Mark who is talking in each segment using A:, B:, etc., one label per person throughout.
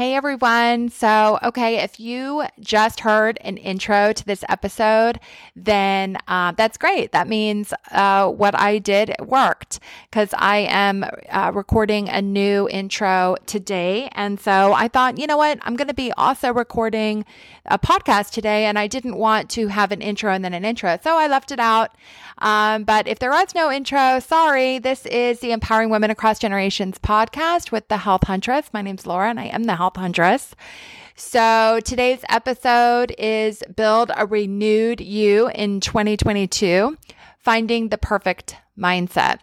A: Hey everyone. So, okay, if you just heard an intro to this episode, then uh, that's great. That means uh, what I did worked because I am uh, recording a new intro today. And so I thought, you know what? I'm going to be also recording a podcast today, and I didn't want to have an intro and then an intro. So I left it out. Um, but if there was no intro, sorry. This is the Empowering Women Across Generations podcast with the Health Huntress. My name's Laura, and I am the Health Huntress. So today's episode is Build a Renewed You in 2022, Finding the Perfect Mindset.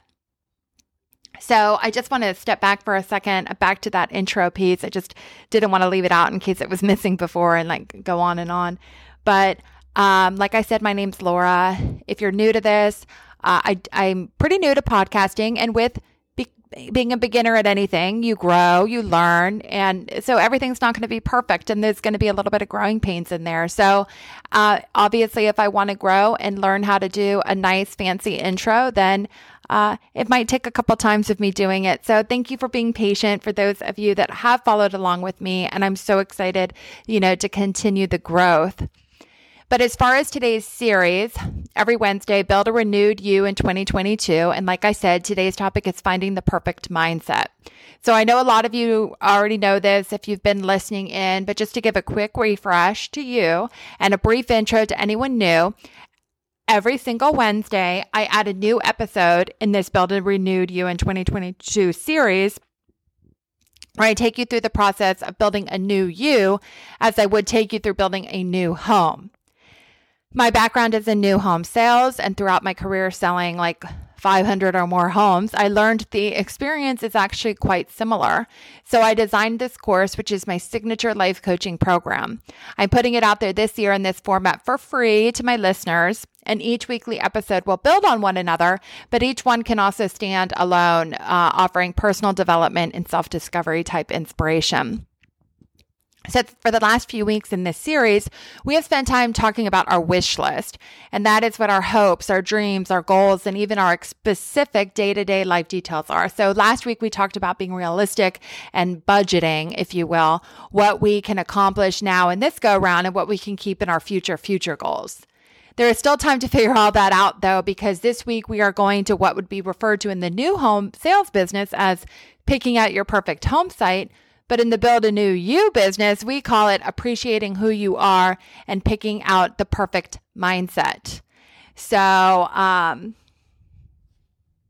A: So I just want to step back for a second, back to that intro piece. I just didn't want to leave it out in case it was missing before and like go on and on. But um, like I said, my name's Laura. If you're new to this, uh, I, I'm pretty new to podcasting, and with being a beginner at anything, you grow, you learn, and so everything's not going to be perfect, and there's going to be a little bit of growing pains in there. So, uh, obviously, if I want to grow and learn how to do a nice, fancy intro, then uh, it might take a couple times of me doing it. So, thank you for being patient for those of you that have followed along with me, and I'm so excited, you know, to continue the growth. But as far as today's series, every Wednesday, build a renewed you in 2022. And like I said, today's topic is finding the perfect mindset. So I know a lot of you already know this if you've been listening in, but just to give a quick refresh to you and a brief intro to anyone new, every single Wednesday, I add a new episode in this Build a Renewed You in 2022 series where I take you through the process of building a new you as I would take you through building a new home. My background is in new home sales, and throughout my career selling like 500 or more homes, I learned the experience is actually quite similar. So I designed this course, which is my signature life coaching program. I'm putting it out there this year in this format for free to my listeners, and each weekly episode will build on one another, but each one can also stand alone, uh, offering personal development and self discovery type inspiration. So, for the last few weeks in this series, we have spent time talking about our wish list. And that is what our hopes, our dreams, our goals, and even our specific day to day life details are. So, last week we talked about being realistic and budgeting, if you will, what we can accomplish now in this go around and what we can keep in our future, future goals. There is still time to figure all that out though, because this week we are going to what would be referred to in the new home sales business as picking out your perfect home site but in the Build a New You business, we call it appreciating who you are and picking out the perfect mindset. So, um,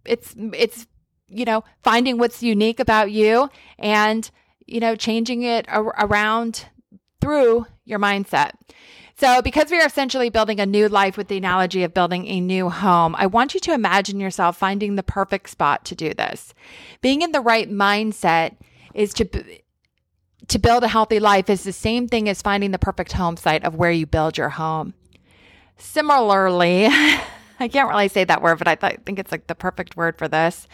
A: it's, it's, you know, finding what's unique about you and, you know, changing it ar- around through your mindset. So, because we are essentially building a new life with the analogy of building a new home, I want you to imagine yourself finding the perfect spot to do this. Being in the right mindset is to to build a healthy life is the same thing as finding the perfect home site of where you build your home. Similarly, I can't really say that word, but I th- think it's like the perfect word for this.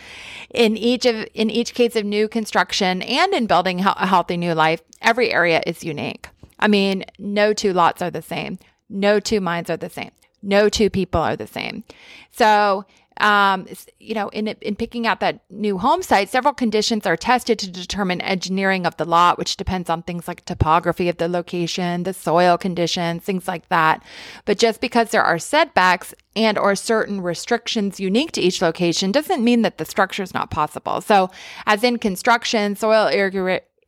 A: In each of in each case of new construction and in building a healthy new life, every area is unique. I mean, no two lots are the same. No two minds are the same. No two people are the same. So um, you know, in, in picking out that new home site, several conditions are tested to determine engineering of the lot, which depends on things like topography of the location, the soil conditions, things like that. But just because there are setbacks and or certain restrictions unique to each location doesn't mean that the structure is not possible. So, as in construction, soil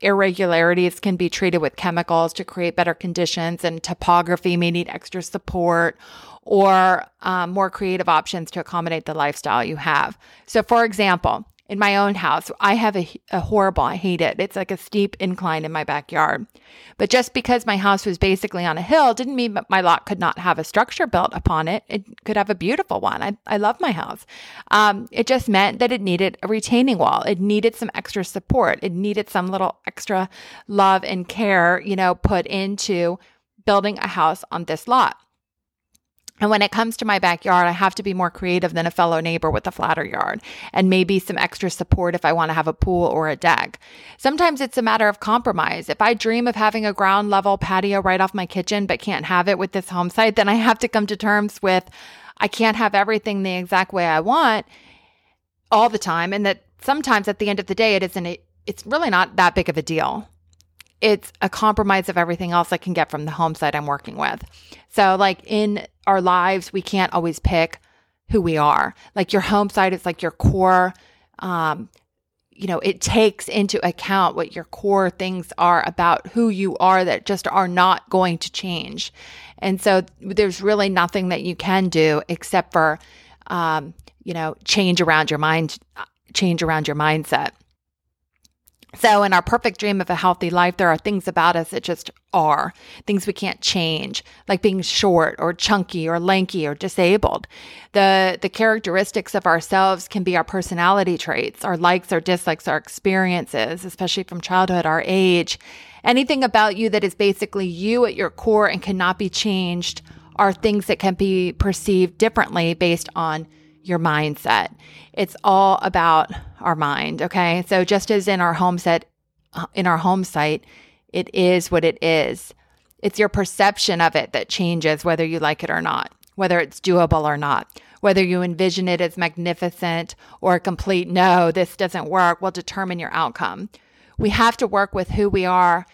A: irregularities can be treated with chemicals to create better conditions, and topography may need extra support or um, more creative options to accommodate the lifestyle you have. So, for example, in my own house, I have a, a, horrible, I hate it. It's like a steep incline in my backyard. But just because my house was basically on a hill didn't mean my lot could not have a structure built upon it. It could have a beautiful one. I, I love my house. Um, it just meant that it needed a retaining wall. It needed some extra support. It needed some little extra love and care, you know, put into building a house on this lot. And when it comes to my backyard, I have to be more creative than a fellow neighbor with a flatter yard and maybe some extra support if I want to have a pool or a deck. Sometimes it's a matter of compromise. If I dream of having a ground level patio right off my kitchen but can't have it with this home site, then I have to come to terms with I can't have everything the exact way I want all the time and that sometimes at the end of the day it isn't it's really not that big of a deal. It's a compromise of everything else I can get from the home site I'm working with. So, like in our lives, we can't always pick who we are. Like your home site is like your core, um, you know, it takes into account what your core things are about who you are that just are not going to change. And so there's really nothing that you can do except for, um, you know, change around your mind, change around your mindset. So, in our perfect dream of a healthy life, there are things about us that just are things we can't change, like being short or chunky or lanky or disabled. The, the characteristics of ourselves can be our personality traits, our likes, our dislikes, our experiences, especially from childhood, our age. Anything about you that is basically you at your core and cannot be changed are things that can be perceived differently based on your mindset. It's all about our mind. Okay. So just as in our home set, uh, in our home site, it is what it is. It's your perception of it that changes whether you like it or not, whether it's doable or not, whether you envision it as magnificent or a complete no, this doesn't work will determine your outcome. We have to work with who we are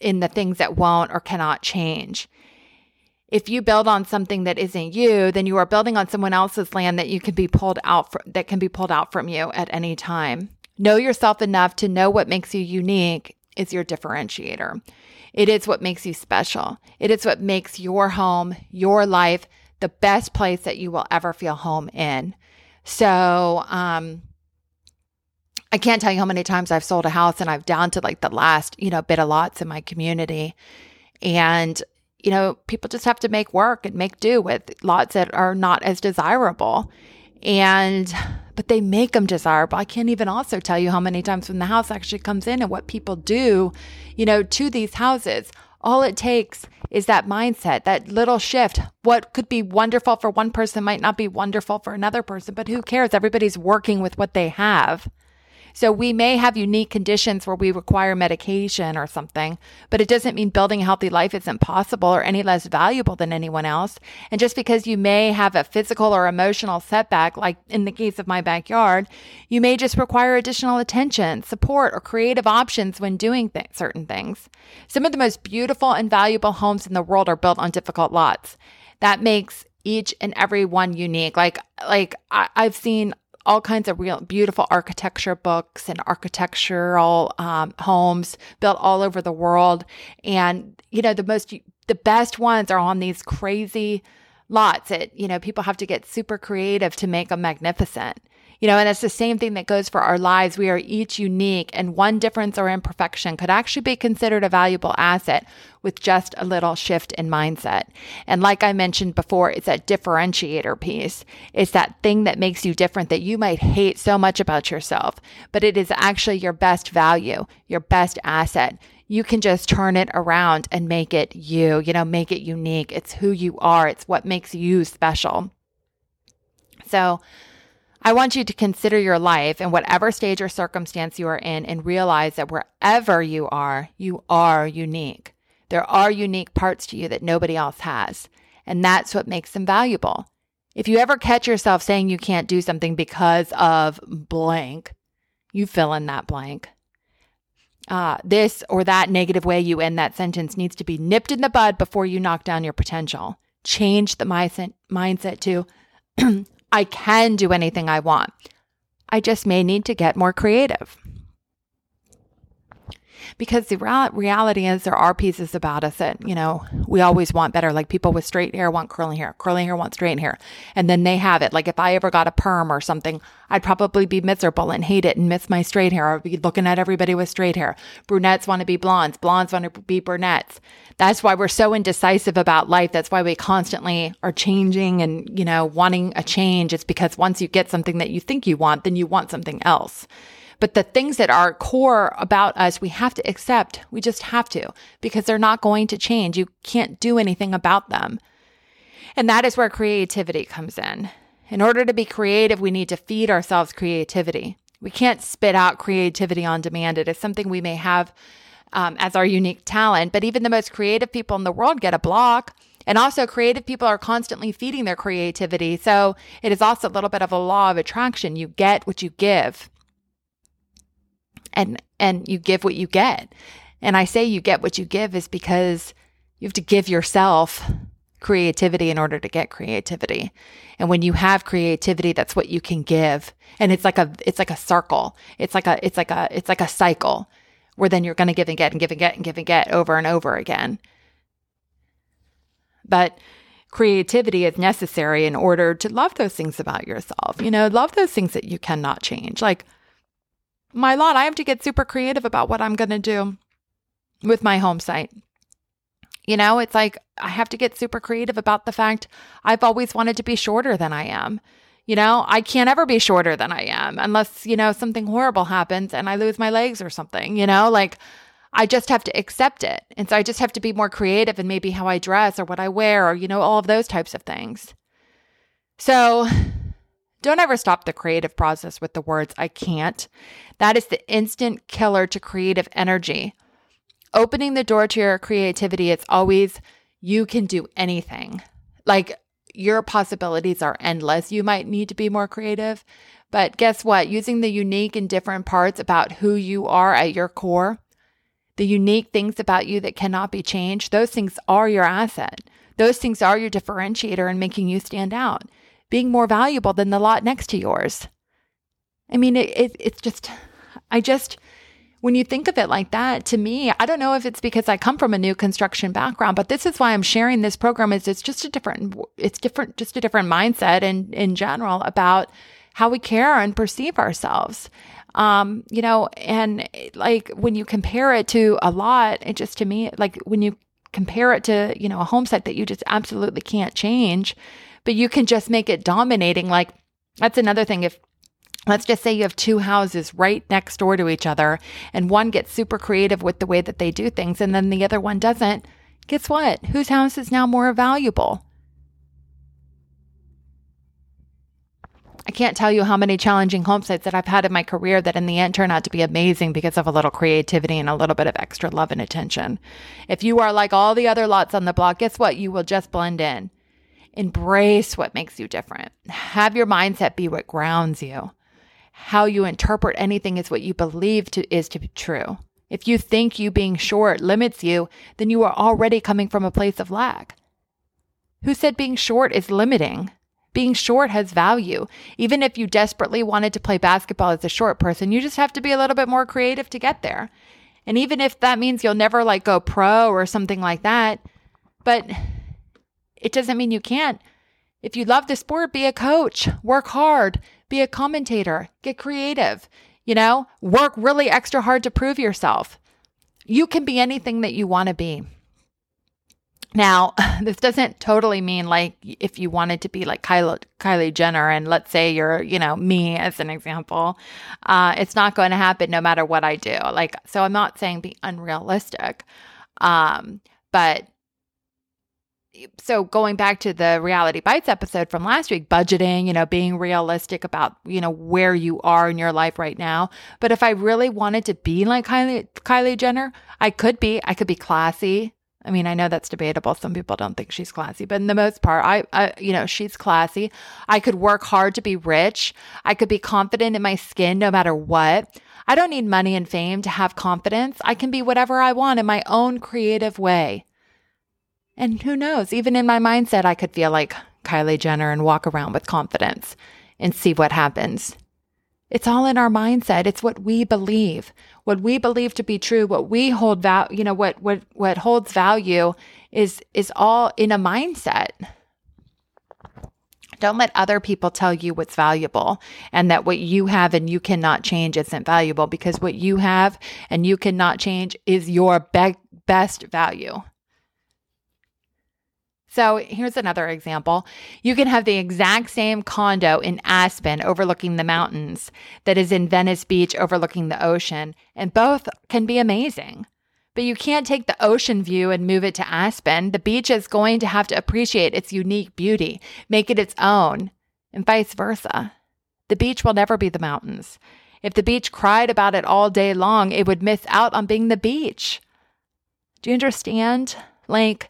A: in the things that won't or cannot change if you build on something that isn't you, then you are building on someone else's land that you can be pulled out for, that can be pulled out from you at any time. Know yourself enough to know what makes you unique is your differentiator. It is what makes you special. It is what makes your home, your life, the best place that you will ever feel home in. So, um, I can't tell you how many times I've sold a house and I've down to like the last, you know, bit of lots in my community. And you know, people just have to make work and make do with lots that are not as desirable. And, but they make them desirable. I can't even also tell you how many times when the house actually comes in and what people do, you know, to these houses. All it takes is that mindset, that little shift. What could be wonderful for one person might not be wonderful for another person, but who cares? Everybody's working with what they have. So we may have unique conditions where we require medication or something, but it doesn't mean building a healthy life isn't possible or any less valuable than anyone else. And just because you may have a physical or emotional setback, like in the case of my backyard, you may just require additional attention, support, or creative options when doing th- certain things. Some of the most beautiful and valuable homes in the world are built on difficult lots. That makes each and every one unique. Like, like I, have seen all kinds of real beautiful architecture books and architectural um, homes built all over the world. And, you know, the most, the best ones are on these crazy lots that, you know, people have to get super creative to make them magnificent. You know, and it's the same thing that goes for our lives. We are each unique, and one difference or imperfection could actually be considered a valuable asset with just a little shift in mindset. And like I mentioned before, it's that differentiator piece. It's that thing that makes you different that you might hate so much about yourself, but it is actually your best value, your best asset you can just turn it around and make it you, you know, make it unique. It's who you are, it's what makes you special. So, I want you to consider your life in whatever stage or circumstance you are in and realize that wherever you are, you are unique. There are unique parts to you that nobody else has. And that's what makes them valuable. If you ever catch yourself saying you can't do something because of blank, you fill in that blank. Uh, this or that negative way you end that sentence needs to be nipped in the bud before you knock down your potential. Change the mindset, mindset to I can do anything I want. I just may need to get more creative. Because the reality is, there are pieces about us that, you know, we always want better. Like people with straight hair want curly hair, curly hair want straight hair. And then they have it. Like if I ever got a perm or something, I'd probably be miserable and hate it and miss my straight hair. I'd be looking at everybody with straight hair. Brunettes want to be blondes, blondes want to be brunettes. That's why we're so indecisive about life. That's why we constantly are changing and, you know, wanting a change. It's because once you get something that you think you want, then you want something else. But the things that are core about us, we have to accept. We just have to because they're not going to change. You can't do anything about them. And that is where creativity comes in. In order to be creative, we need to feed ourselves creativity. We can't spit out creativity on demand. It is something we may have um, as our unique talent. But even the most creative people in the world get a block. And also, creative people are constantly feeding their creativity. So it is also a little bit of a law of attraction. You get what you give, and and you give what you get. And I say you get what you give is because you have to give yourself creativity in order to get creativity. And when you have creativity, that's what you can give. And it's like a it's like a circle. It's like a it's like a it's like a cycle where then you're going to give and get and give and get and give and get over and over again. But creativity is necessary in order to love those things about yourself. You know, love those things that you cannot change. Like my lot, I have to get super creative about what I'm going to do with my home site. You know, it's like I have to get super creative about the fact I've always wanted to be shorter than I am. You know, I can't ever be shorter than I am unless, you know, something horrible happens and I lose my legs or something, you know, like I just have to accept it. And so I just have to be more creative in maybe how I dress or what I wear or, you know, all of those types of things. So don't ever stop the creative process with the words, I can't. That is the instant killer to creative energy. Opening the door to your creativity, it's always, you can do anything. Like your possibilities are endless. You might need to be more creative. But guess what? Using the unique and different parts about who you are at your core, the unique things about you that cannot be changed, those things are your asset. Those things are your differentiator and making you stand out, being more valuable than the lot next to yours. I mean, it, it, it's just, I just, when you think of it like that, to me, I don't know if it's because I come from a new construction background, but this is why I'm sharing this program is it's just a different, it's different, just a different mindset and in, in general about how we care and perceive ourselves. Um, you know, and like when you compare it to a lot, it just to me, like when you compare it to, you know, a home site that you just absolutely can't change, but you can just make it dominating. Like that's another thing. If let's just say you have two houses right next door to each other and one gets super creative with the way that they do things and then the other one doesn't, guess what? Whose house is now more valuable? I can't tell you how many challenging home sites that I've had in my career that in the end turn out to be amazing because of a little creativity and a little bit of extra love and attention. If you are like all the other lots on the block, guess what? You will just blend in. Embrace what makes you different. Have your mindset be what grounds you. How you interpret anything is what you believe to, is to be true. If you think you being short limits you, then you are already coming from a place of lack. Who said being short is limiting? Being short has value. Even if you desperately wanted to play basketball as a short person, you just have to be a little bit more creative to get there. And even if that means you'll never like go pro or something like that, but it doesn't mean you can't. If you love the sport, be a coach, work hard, be a commentator, get creative, you know, work really extra hard to prove yourself. You can be anything that you want to be. Now, this doesn't totally mean like if you wanted to be like Kylie, Kylie Jenner, and let's say you're, you know, me as an example, uh, it's not going to happen no matter what I do. Like, so I'm not saying be unrealistic, um, but so going back to the reality bites episode from last week budgeting you know being realistic about you know where you are in your life right now but if i really wanted to be like kylie kylie jenner i could be i could be classy I mean, I know that's debatable. Some people don't think she's classy, but in the most part, I, I, you know, she's classy. I could work hard to be rich. I could be confident in my skin no matter what. I don't need money and fame to have confidence. I can be whatever I want in my own creative way. And who knows, even in my mindset, I could feel like Kylie Jenner and walk around with confidence and see what happens. It's all in our mindset. It's what we believe, what we believe to be true, what we hold value, you know, what, what, what holds value is, is all in a mindset. Don't let other people tell you what's valuable and that what you have and you cannot change isn't valuable because what you have and you cannot change is your be- best value. So here's another example. You can have the exact same condo in Aspen overlooking the mountains that is in Venice Beach overlooking the ocean, and both can be amazing. But you can't take the ocean view and move it to Aspen. The beach is going to have to appreciate its unique beauty, make it its own, and vice versa. The beach will never be the mountains. If the beach cried about it all day long, it would miss out on being the beach. Do you understand? Like,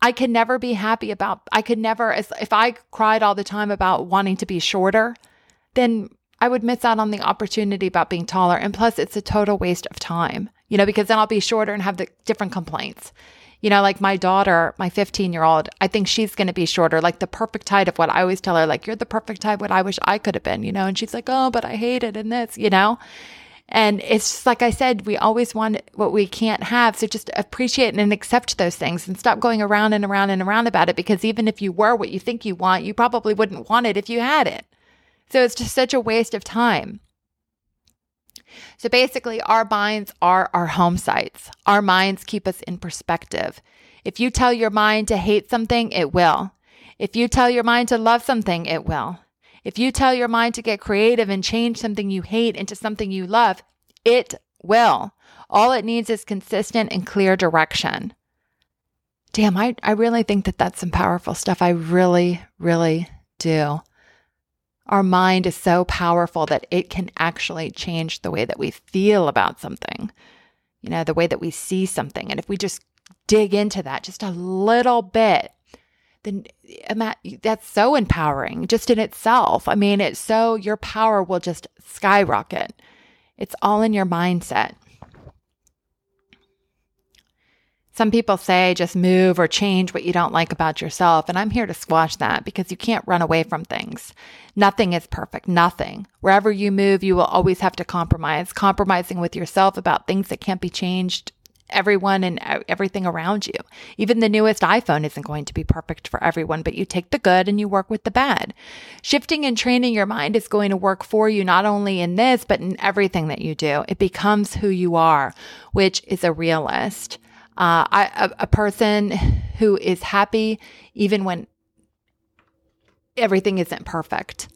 A: I could never be happy about, I could never, as if I cried all the time about wanting to be shorter, then I would miss out on the opportunity about being taller. And plus, it's a total waste of time. you know, because then I'll be shorter and have the different complaints. You know, like my daughter, my 15 year old, I think she's going to be shorter, like the perfect height of what I always tell her, like, you're the perfect height, what I wish I could have been, you know? And she's like, oh, but I hate it and this, you know? And it's just like I said, we always want what we can't have. So just appreciate and accept those things and stop going around and around and around about it because even if you were what you think you want, you probably wouldn't want it if you had it. So it's just such a waste of time. So basically, our minds are our home sites. Our minds keep us in perspective. If you tell your mind to hate something, it will. If you tell your mind to love something, it will. If you tell your mind to get creative and change something you hate into something you love, it will. All it needs is consistent and clear direction. Damn, I, I really think that that's some powerful stuff. I really, really do. Our mind is so powerful that it can actually change the way that we feel about something, you know, the way that we see something. And if we just dig into that just a little bit, then eh, that's so empowering just in itself. I mean, it's so your power will just skyrocket. It's all in your mindset. Some people say just move or change what you don't like about yourself. And I'm here to squash that because you can't run away from things. Nothing is perfect. Nothing. Wherever you move, you will always have to compromise, compromising with yourself about things that can't be changed everyone and everything around you. Even the newest iPhone isn't going to be perfect for everyone, but you take the good and you work with the bad. Shifting and training your mind is going to work for you not only in this, but in everything that you do. It becomes who you are, which is a realist. Uh, I, a, a person who is happy even when everything isn't perfect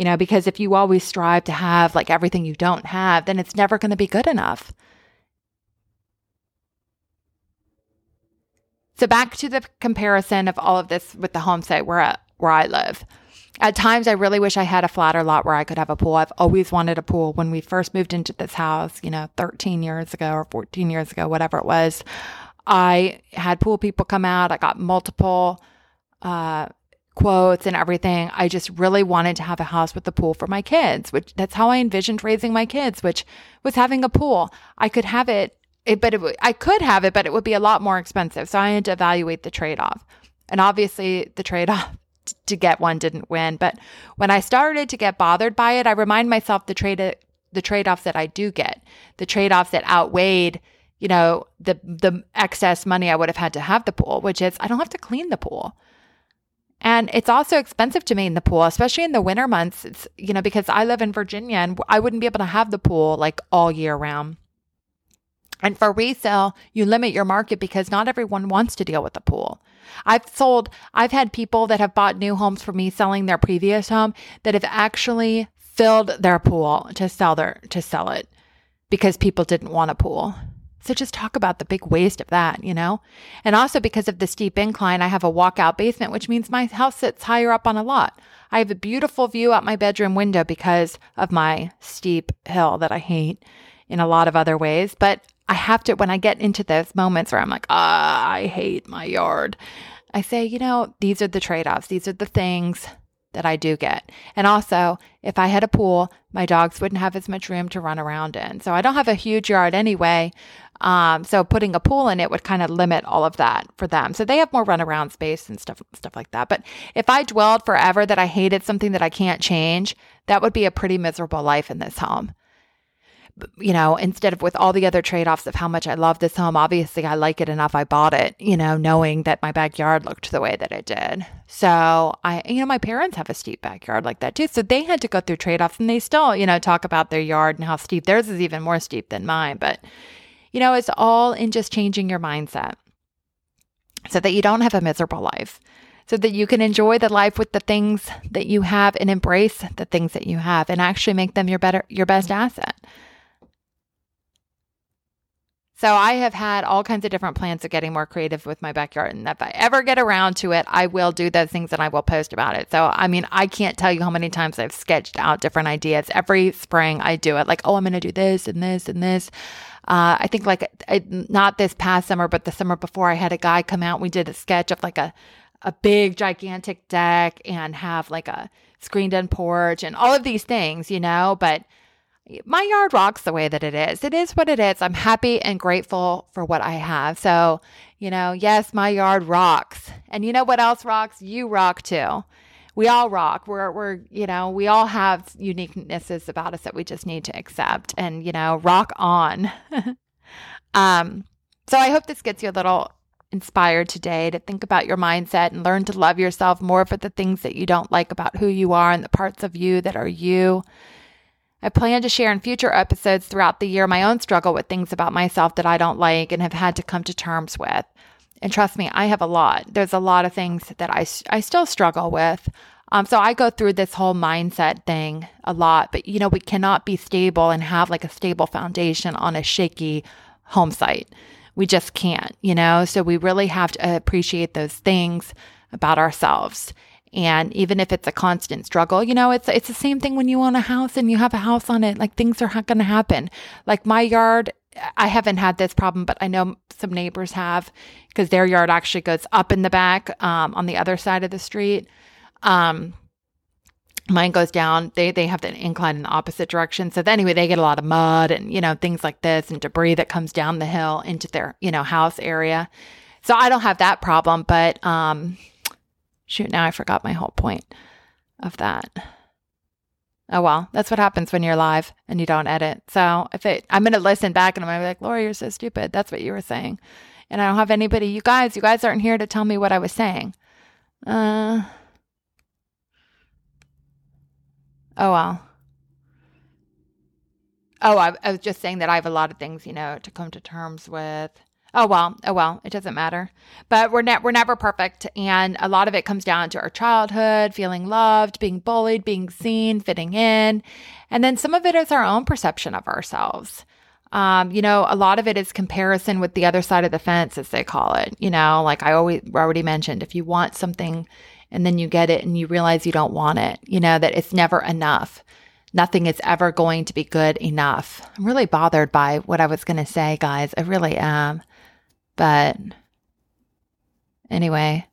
A: you know, because if you always strive to have like everything you don't have, then it's never going to be good enough. So back to the comparison of all of this with the home site where I, where I live. At times, I really wish I had a flatter lot where I could have a pool. I've always wanted a pool. When we first moved into this house, you know, 13 years ago or 14 years ago, whatever it was, I had pool people come out. I got multiple uh, quotes and everything. I just really wanted to have a house with a pool for my kids, which that's how I envisioned raising my kids, which was having a pool. I could have it it, but it could have it, but it would be a lot more expensive. So I had to evaluate the trade off. And obviously, the trade off to get one didn't win. But when I started to get bothered by it, I remind myself the trade the trade offs that I do get, the trade offs that outweighed, you know, the the excess money I would have had to have the pool, which is I don't have to clean the pool. And it's also expensive to maintain the pool, especially in the winter months. It's, you know, because I live in Virginia and I wouldn't be able to have the pool like all year round. And for resale, you limit your market because not everyone wants to deal with the pool. I've sold, I've had people that have bought new homes for me selling their previous home that have actually filled their pool to sell their, to sell it because people didn't want a pool. So just talk about the big waste of that, you know? And also because of the steep incline, I have a walkout basement, which means my house sits higher up on a lot. I have a beautiful view out my bedroom window because of my steep hill that I hate in a lot of other ways, but I have to, when I get into those moments where I'm like, ah, I hate my yard, I say, you know, these are the trade offs. These are the things that I do get. And also, if I had a pool, my dogs wouldn't have as much room to run around in. So I don't have a huge yard anyway. Um, so putting a pool in it would kind of limit all of that for them. So they have more runaround space and stuff, stuff like that. But if I dwelled forever that I hated something that I can't change, that would be a pretty miserable life in this home you know, instead of with all the other trade offs of how much I love this home, obviously I like it enough. I bought it, you know, knowing that my backyard looked the way that it did. So I, you know, my parents have a steep backyard like that too. So they had to go through trade offs and they still, you know, talk about their yard and how steep theirs is even more steep than mine. But, you know, it's all in just changing your mindset so that you don't have a miserable life so that you can enjoy the life with the things that you have and embrace the things that you have and actually make them your better your best asset. So I have had all kinds of different plans of getting more creative with my backyard. And if I ever get around to it, I will do those things and I will post about it. So, I mean, I can't tell you how many times I've sketched out different ideas. Every spring I do it like, oh, I'm going to do this and this and this. Uh, I think like I, not this past summer, but the summer before I had a guy come out. We did a sketch of like a, a big gigantic deck and have like a screened in porch and all of these things, you know, but my yard rocks the way that it is. It is what it is. I'm happy and grateful for what I have. So, you know, yes, my yard rocks. And you know what else rocks? You rock too. We all rock. We're, we're, you know, we all have uniquenesses about us that we just need to accept and, you know, rock on. um, so I hope this gets you a little inspired today to think about your mindset and learn to love yourself more for the things that you don't like about who you are and the parts of you that are you. I plan to share in future episodes throughout the year my own struggle with things about myself that I don't like and have had to come to terms with. And trust me, I have a lot. There's a lot of things that I, I still struggle with. Um, so I go through this whole mindset thing a lot, but you know, we cannot be stable and have like a stable foundation on a shaky home site. We just can't, you know? So we really have to appreciate those things about ourselves. And even if it's a constant struggle, you know, it's it's the same thing when you own a house and you have a house on it. Like things are not going to happen. Like my yard, I haven't had this problem, but I know some neighbors have because their yard actually goes up in the back um, on the other side of the street. Um, mine goes down. They they have the incline in the opposite direction. So anyway, they get a lot of mud and you know things like this and debris that comes down the hill into their you know house area. So I don't have that problem, but um, Shoot, now I forgot my whole point of that. Oh well, that's what happens when you're live and you don't edit. So if it, I'm gonna listen back and I'm gonna be like, Laura, you're so stupid. That's what you were saying, and I don't have anybody. You guys, you guys aren't here to tell me what I was saying. Uh. Oh well. Oh, I, I was just saying that I have a lot of things, you know, to come to terms with. Oh well, oh well, it doesn't matter. But we're ne- we're never perfect, and a lot of it comes down to our childhood, feeling loved, being bullied, being seen, fitting in, and then some of it is our own perception of ourselves. Um, you know, a lot of it is comparison with the other side of the fence, as they call it. You know, like I always already mentioned, if you want something and then you get it and you realize you don't want it, you know that it's never enough. Nothing is ever going to be good enough. I'm really bothered by what I was going to say, guys. I really am. But anyway,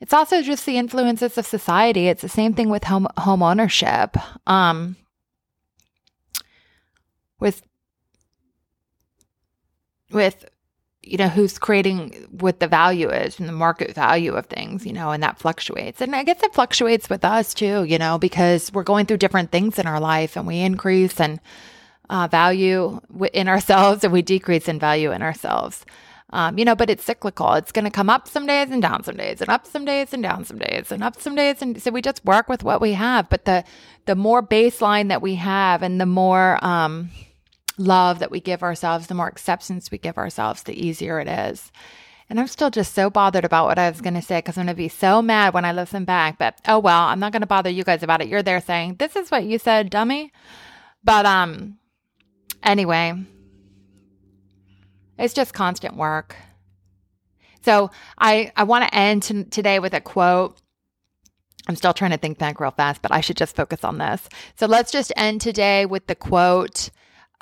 A: it's also just the influences of society. It's the same thing with home home ownership. Um, with with you know who's creating what the value is and the market value of things you know and that fluctuates and i guess it fluctuates with us too you know because we're going through different things in our life and we increase and uh, value in ourselves and we decrease in value in ourselves. Um, you know, but it's cyclical. It's going to come up some days and down some days, and up some days and down some days, and up some days, and so we just work with what we have. But the the more baseline that we have, and the more um, love that we give ourselves, the more acceptance we give ourselves, the easier it is. And I'm still just so bothered about what I was going to say because I'm going to be so mad when I listen back. But oh well, I'm not going to bother you guys about it. You're there saying this is what you said, dummy. But um, Anyway, it's just constant work. So I, I want to end t- today with a quote. I'm still trying to think back real fast, but I should just focus on this. So let's just end today with the quote.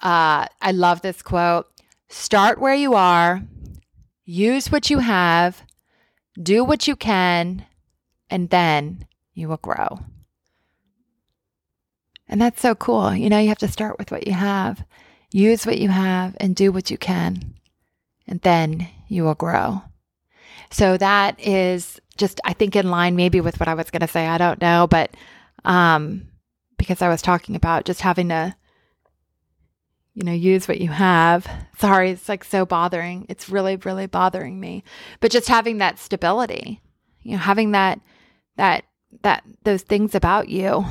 A: Uh, I love this quote. Start where you are, use what you have, do what you can, and then you will grow. And that's so cool. You know, you have to start with what you have. Use what you have and do what you can, and then you will grow. So that is just, I think, in line maybe with what I was going to say. I don't know, but um, because I was talking about just having to, you know, use what you have. Sorry, it's like so bothering. It's really, really bothering me. But just having that stability, you know, having that, that, that, those things about you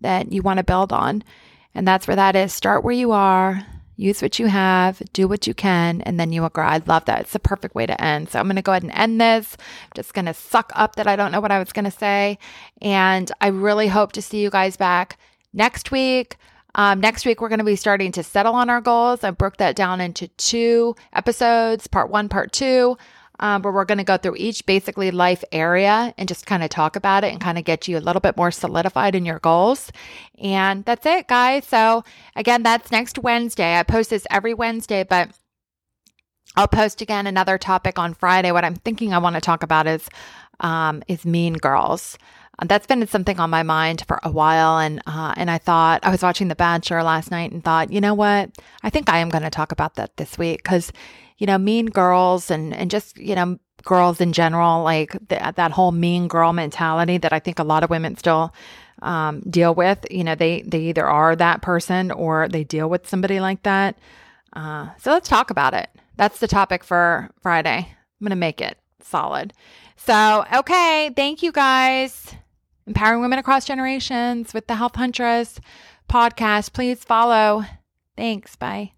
A: that you want to build on. And that's where that is. Start where you are, use what you have, do what you can, and then you will grow. I love that. It's the perfect way to end. So I'm going to go ahead and end this. I'm just going to suck up that I don't know what I was going to say. And I really hope to see you guys back next week. Um, next week, we're going to be starting to settle on our goals. I broke that down into two episodes part one, part two um, where we're going to go through each basically life area and just kind of talk about it and kind of get you a little bit more solidified in your goals. And that's it, guys. So, again, that's next Wednesday. I post this every Wednesday, but I'll post again another topic on Friday. What I'm thinking I want to talk about is um, is Mean Girls. uh, that's been something on my mind for a while. And, uh, and I thought, I was watching The Bachelor last night and thought, you know what? I think I am going to talk about that this week because, you know, mean girls and, and just, you know, girls in general, like th- that whole mean girl mentality that I think a lot of women still um, deal with. You know, they they either are that person or they deal with somebody like that. Uh, so let's talk about it. That's the topic for Friday. I'm gonna make it solid. So okay, thank you guys. Empowering women across generations with the Health Huntress podcast. Please follow. Thanks. Bye.